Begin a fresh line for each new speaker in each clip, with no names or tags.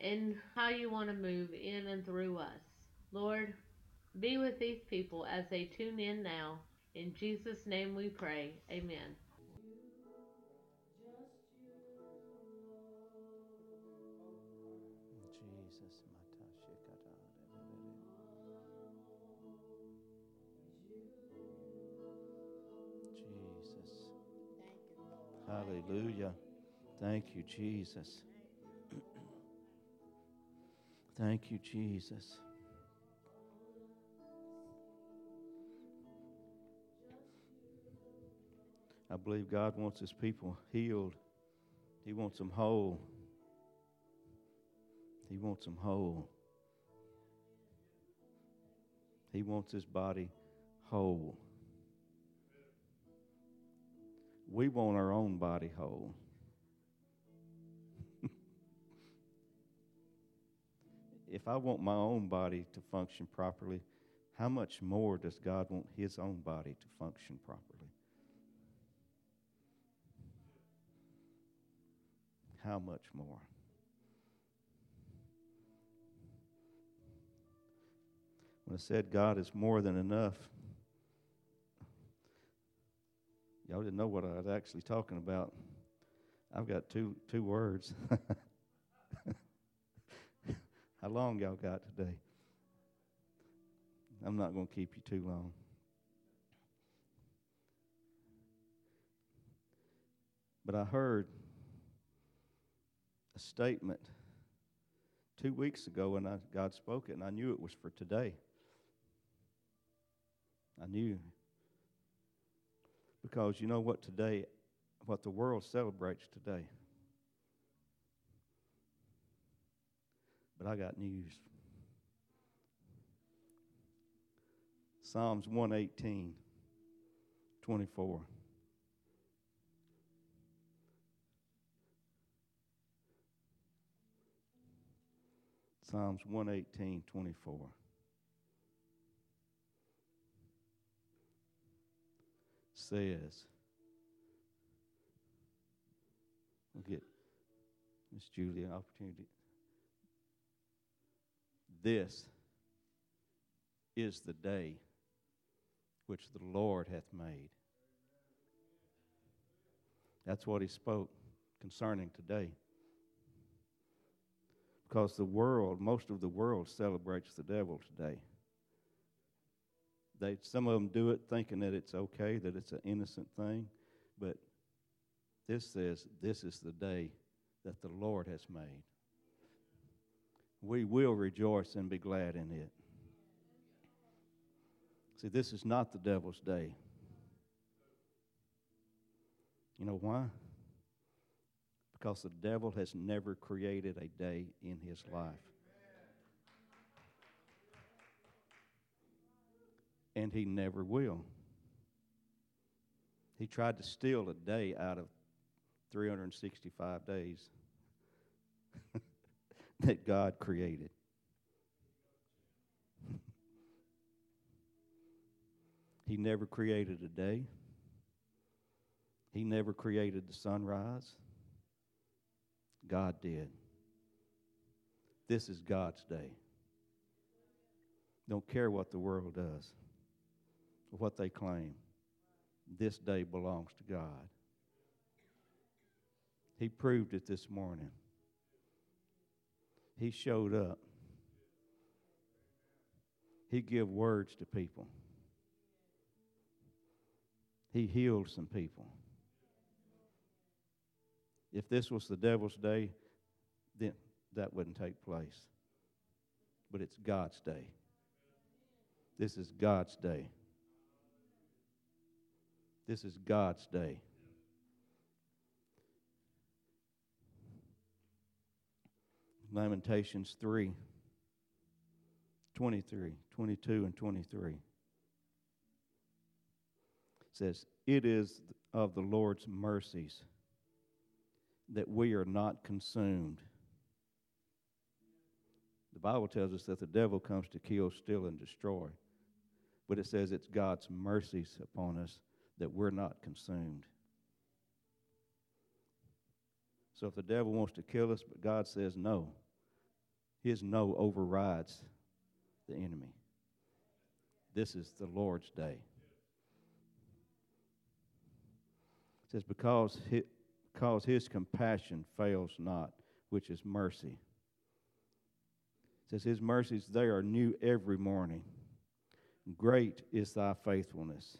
and how you want to move in and through us. Lord, be with these people as they tune in now. In Jesus' name we pray. Amen.
Jesus, Jesus. Hallelujah. Thank you, Jesus. Thank you, Jesus. I believe God wants his people healed. He wants them whole. He wants them whole. He wants his body whole. We want our own body whole. If I want my own body to function properly, how much more does God want his own body to function properly? How much more? When I said God is more than enough, y'all didn't know what I was actually talking about. I've got two two words. Long y'all got today? I'm not going to keep you too long. But I heard a statement two weeks ago and I, God spoke it, and I knew it was for today. I knew. Because you know what today, what the world celebrates today. But I got news. Psalms 118, 24. Psalms 118, 24. Says, we'll get Miss Julia opportunity. This is the day which the Lord hath made. That's what he spoke concerning today. Because the world, most of the world celebrates the devil today. They, some of them do it thinking that it's okay, that it's an innocent thing, but this says this is the day that the Lord has made we will rejoice and be glad in it. See, this is not the devil's day. You know why? Because the devil has never created a day in his life. And he never will. He tried to steal a day out of 365 days that God created. he never created a day. He never created the sunrise. God did. This is God's day. Don't care what the world does or what they claim. This day belongs to God. He proved it this morning. He showed up. He gave words to people. He healed some people. If this was the devil's day, then that wouldn't take place. But it's God's day. This is God's day. This is God's day. Lamentations 3 23, 22 and 23. It says, It is of the Lord's mercies that we are not consumed. The Bible tells us that the devil comes to kill, steal, and destroy. But it says it's God's mercies upon us that we're not consumed. So if the devil wants to kill us, but God says no, his no overrides the enemy. This is the Lord's day. It says, because his, because his compassion fails not, which is mercy. It says, His mercies, they are new every morning. Great is thy faithfulness.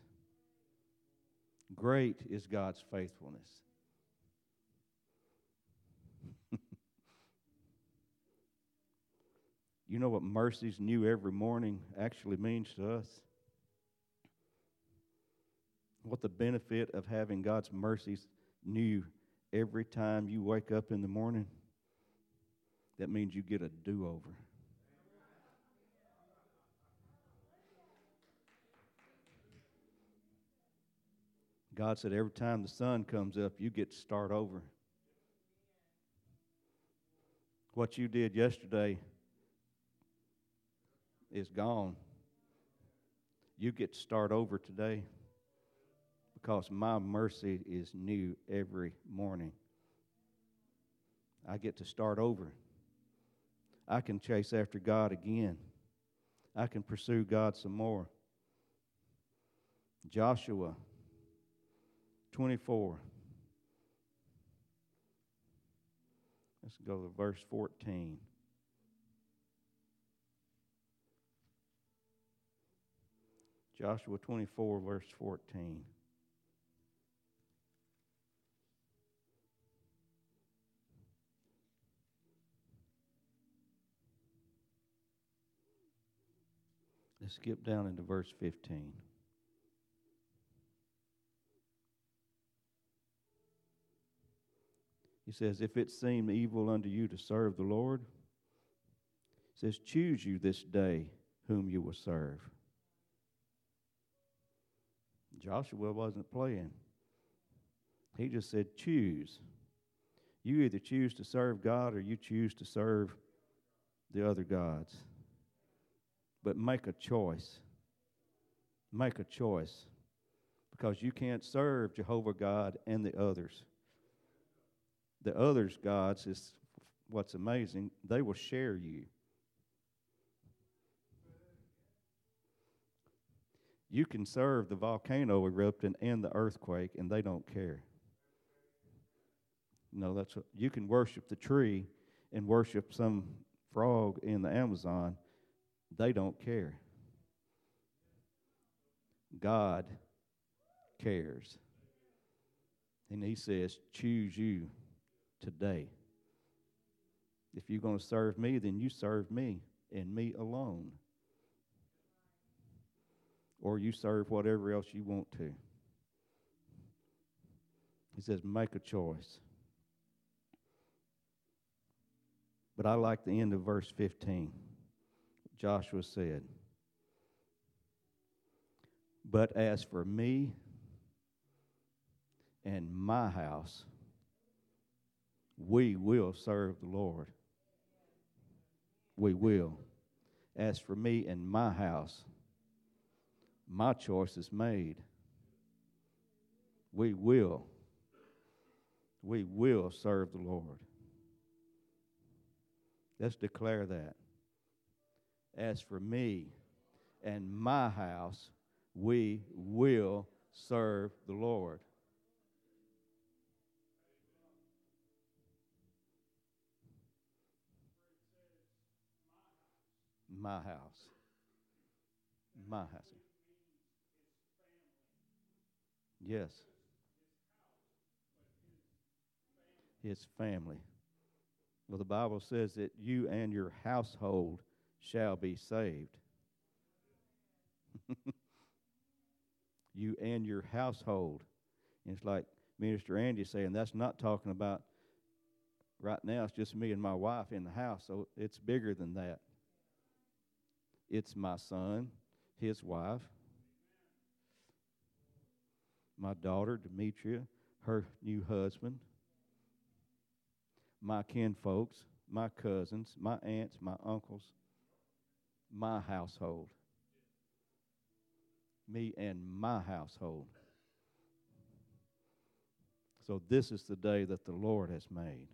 Great is God's faithfulness. You know what mercies new every morning actually means to us? What the benefit of having God's mercies new every time you wake up in the morning? That means you get a do over. God said, every time the sun comes up, you get to start over. What you did yesterday is gone. You get to start over today because my mercy is new every morning. I get to start over. I can chase after God again. I can pursue God some more. Joshua 24. Let's go to verse 14. Joshua 24, verse 14. Let's skip down into verse 15. He says, If it seem evil unto you to serve the Lord, says, Choose you this day whom you will serve. Joshua wasn't playing. He just said, Choose. You either choose to serve God or you choose to serve the other gods. But make a choice. Make a choice. Because you can't serve Jehovah God and the others the others' gods is what's amazing. They will share you. You can serve the volcano erupting and the earthquake, and they don't care. No, that's what, you can worship the tree and worship some frog in the Amazon. They don't care. God cares. And He says, Choose you today. If you're going to serve me, then you serve me and me alone. Or you serve whatever else you want to. He says, make a choice. But I like the end of verse 15. Joshua said, But as for me and my house, we will serve the Lord. We will. As for me and my house, my choice is made. We will. We will serve the Lord. Let's declare that. As for me and my house, we will serve the Lord. my house. My house. Yes. His family. Well, the Bible says that you and your household shall be saved. you and your household. And it's like Minister Andy saying that's not talking about right now, it's just me and my wife in the house, so it's bigger than that It's my son, his wife, my daughter, Demetria, her new husband, my kinfolks, my cousins, my aunts, my uncles, my household. Me and my household. So this is the day that the Lord has made.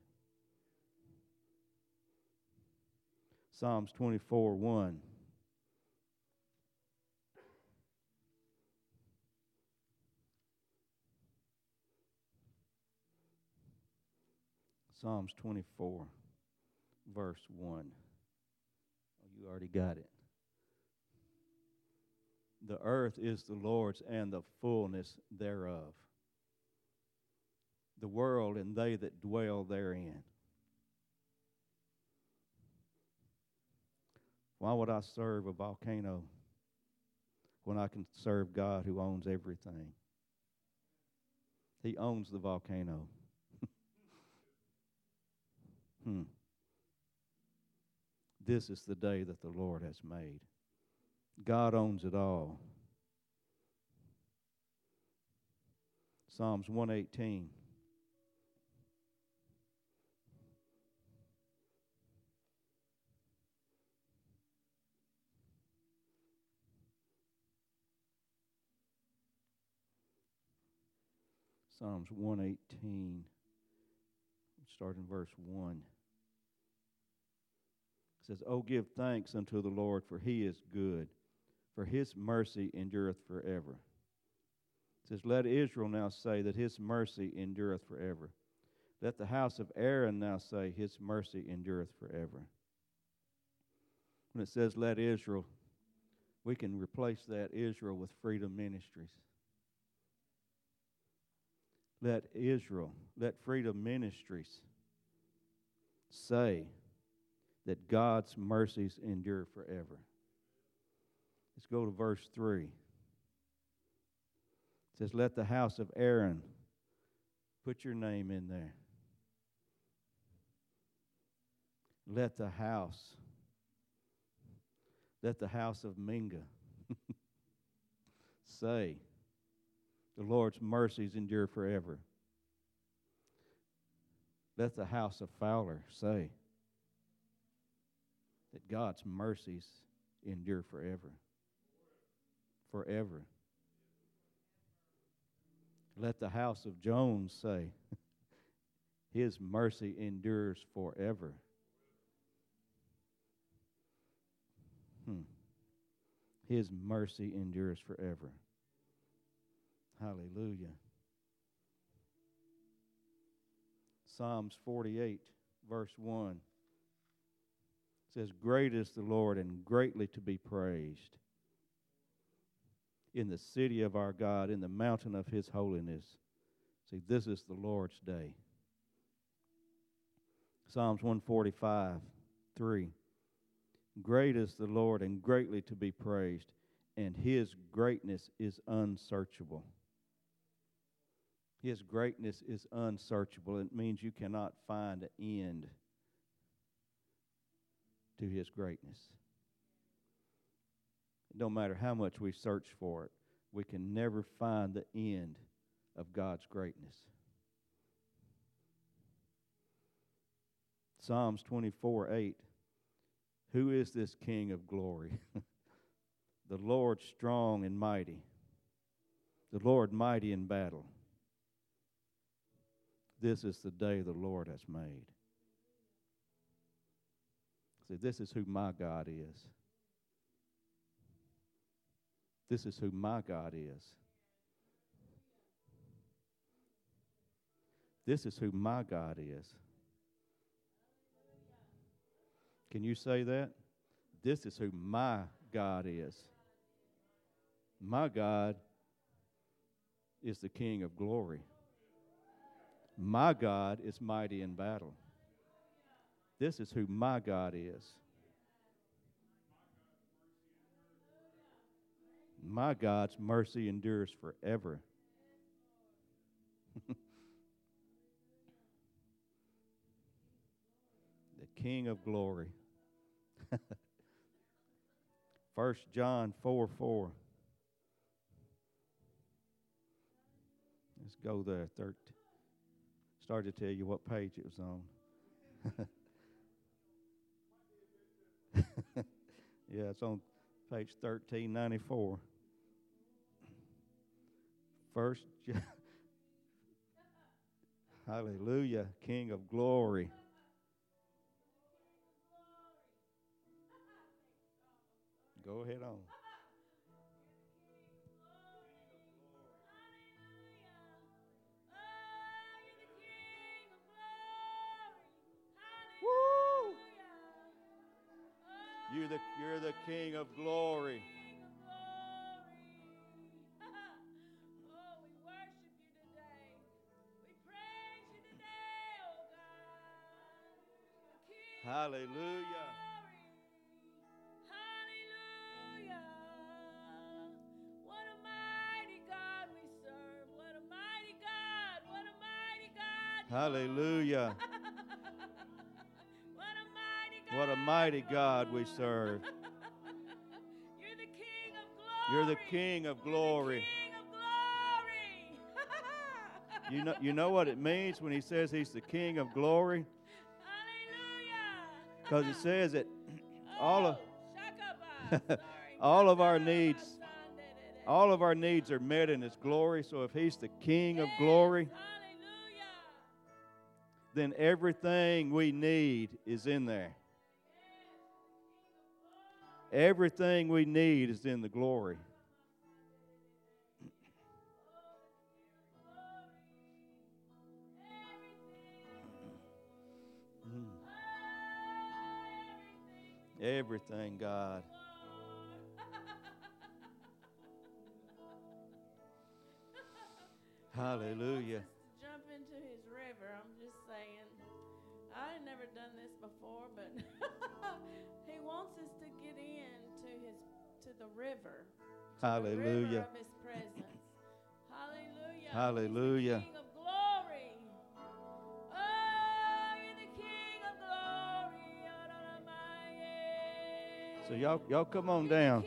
Psalms 24 1. Psalms 24, verse 1. Oh, you already got it. The earth is the Lord's and the fullness thereof, the world and they that dwell therein. Why would I serve a volcano when I can serve God who owns everything? He owns the volcano. Hmm. This is the day that the Lord has made. God owns it all. Psalms 118. Psalms 118, starting verse 1 says, Oh, give thanks unto the Lord, for he is good, for his mercy endureth forever. It says, Let Israel now say that his mercy endureth forever. Let the house of Aaron now say, His mercy endureth forever. When it says, Let Israel, we can replace that Israel with Freedom Ministries. Let Israel, let Freedom Ministries say, that God's mercies endure forever. Let's go to verse 3. It says, Let the house of Aaron put your name in there. Let the house, let the house of Minga say, The Lord's mercies endure forever. Let the house of Fowler say, that God's mercies endure forever. Forever. Let the house of Jones say, His mercy endures forever. Hmm. His mercy endures forever. Hallelujah. Psalms 48, verse 1 says, Great is the Lord and greatly to be praised in the city of our God, in the mountain of his holiness. See, this is the Lord's day. Psalms 145, 3. Great is the Lord and greatly to be praised, and his greatness is unsearchable. His greatness is unsearchable. It means you cannot find an end to his greatness. No matter how much we search for it, we can never find the end of God's greatness. Psalms 24 8. Who is this King of glory? the Lord strong and mighty, the Lord mighty in battle. This is the day the Lord has made. See, this is who my God is. This is who my God is. This is who my God is. Can you say that? This is who my God is. My God is the King of glory. My God is mighty in battle. This is who my God is. My God's mercy endures forever. the King of glory. First John 4 4. Let's go there. 13. Start to tell you what page it was on. yeah, it's on page 1394. First Hallelujah, King of glory. Go ahead on. You're the, you're the King of glory. Hallelujah.
Hallelujah. What a mighty God we serve. What a mighty God. What a mighty God.
Hallelujah.
What a mighty God
we serve.
You're the King of glory.
You're the King of glory.
King of glory.
You know, you know what it means when he says he's the King of glory?
Hallelujah.
Because it says that all of
Oh,
all of our needs all of our needs are met in his glory. So if he's the King of glory,
Hallelujah.
then everything we need is in there. Everything we need is in the glory. Everything, God. Hallelujah.
Jump into his river. I'm just saying. I've never done this before, but he wants us to get his to the river. to the river
Hallelujah.
of his presence. Hallelujah.
Hallelujah.
He's the King of glory. Oh, you're the King of glory.
So y'all y'all come on down.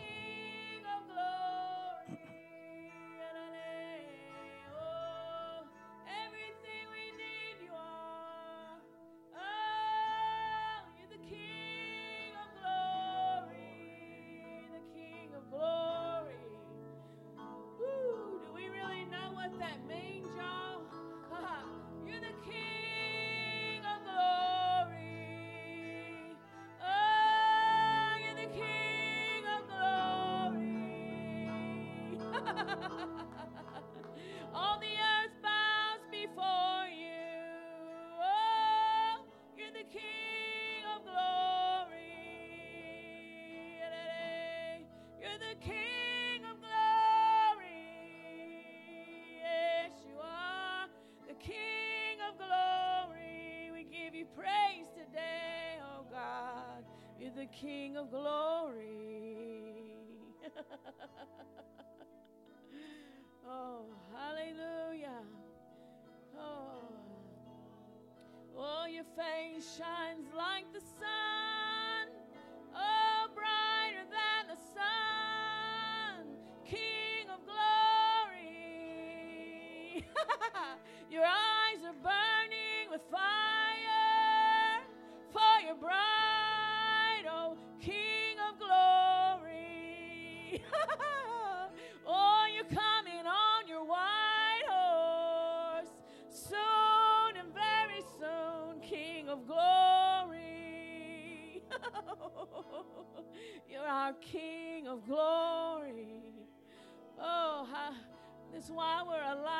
All the earth bows before you. Oh, you're the King of glory. You're the King of glory. Yes, you are the King of glory. We give you praise today, oh God. You're the King of glory. shines like the sun. That's why we're alive.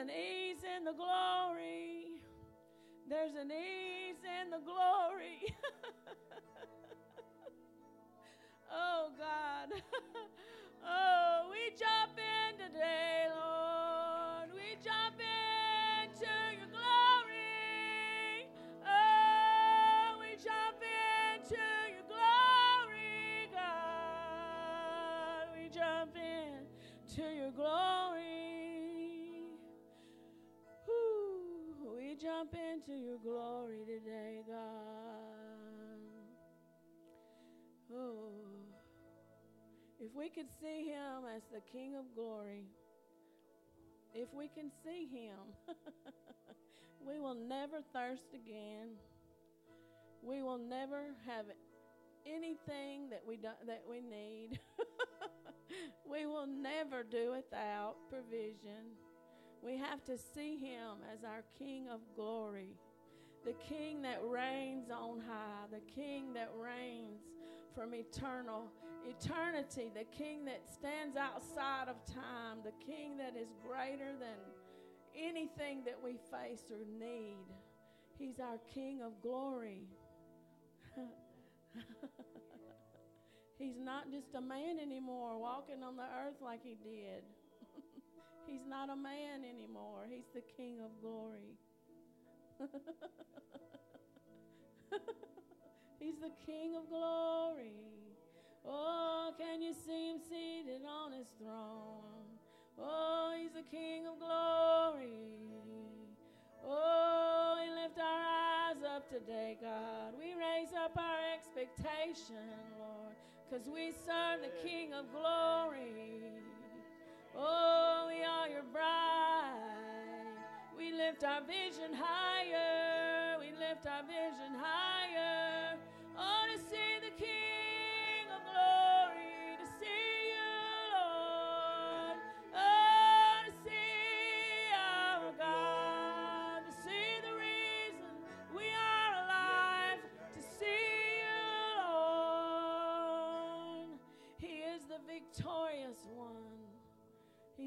An ease in the glory. There's an ease in the glory. oh, God. oh, we jump in today, if we could see him as the King of glory, if we can see him, we will never thirst again. We will never have anything that we do, that we need. we will never do without provision. We have to see him as our King of glory, the King that reigns on high, the King that reigns from eternal eternity, the King that stands outside of time, the King that is greater than anything that we face or need. He's our King of glory. He's not just a man anymore walking on the earth like he did. He's not a man anymore. He's the King of glory. He's the King of glory. Oh, can you see him seated on his throne? Oh, he's the King of glory. Oh, we lift our eyes up today, God. We raise up our expectation, Lord, because we serve the King of glory. Oh, we are your bride. We lift our vision higher. We lift our vision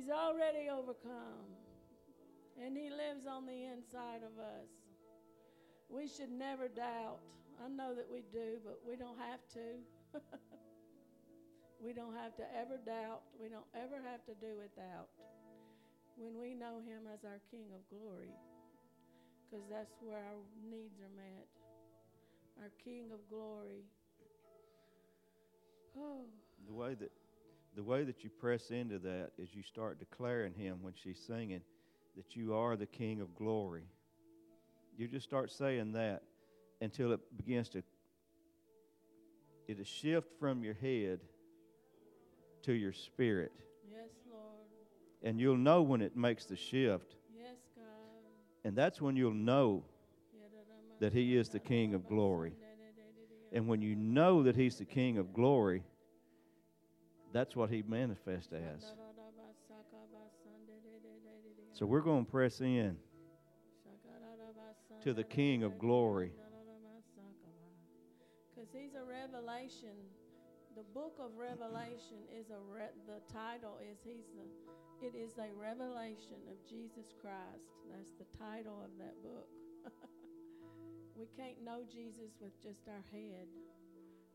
He's already overcome, and He lives on the inside of us. We should never doubt. I know that we do, but we don't have to. we don't have to ever doubt. We don't ever have to do without when we know Him as our King of glory, because that's where our needs are met. Our King of glory. Oh.
The way that the way that you press into that is you start declaring him when she's singing that you are the King of glory. You just start saying that until it begins to it'll shift from your head to your spirit.
Yes, Lord.
And you'll know when it makes the shift.
Yes, God.
And that's when you'll know that he is the King of glory. And when you know that he's the King of glory, that's what he manifests as. So we're going to press in to the King of glory.
Because he's a revelation. The book of Revelation is a re- the title is he's the it is a revelation of Jesus Christ. That's the title of that book. we can't know Jesus with just our head.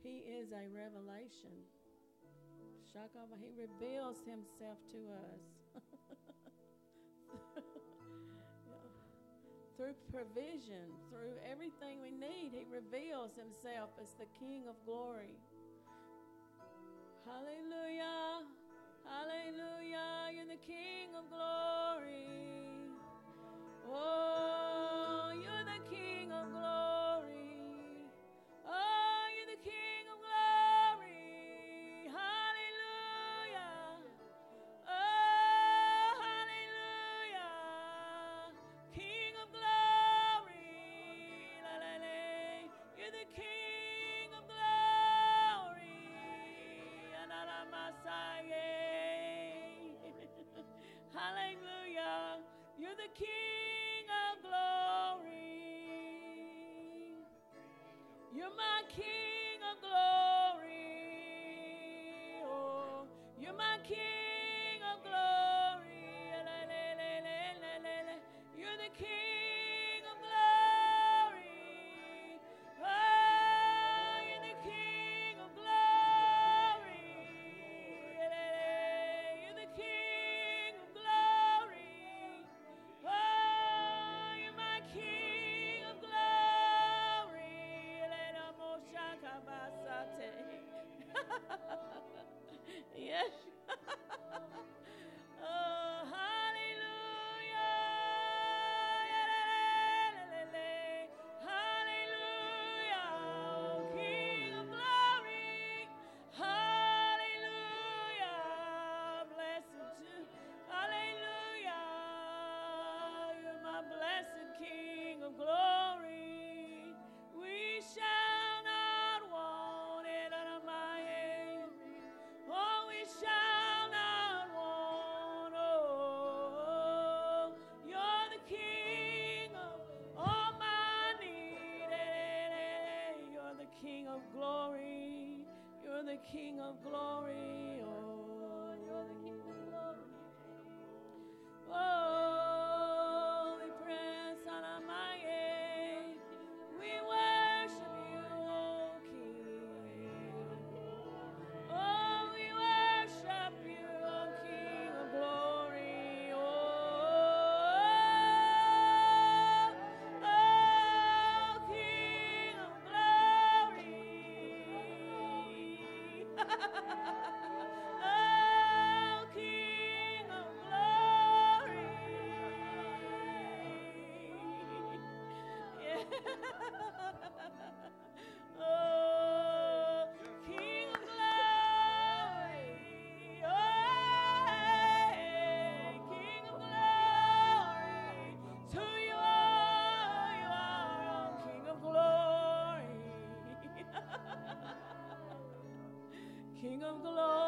He is a revelation. Shakava, he reveals himself to us. through provision, through everything we need, He reveals Himself as the King of glory. Hallelujah! Hallelujah! You're the King of glory. Oh, you're the King of glory. You're King of glory. You're my King King of glory.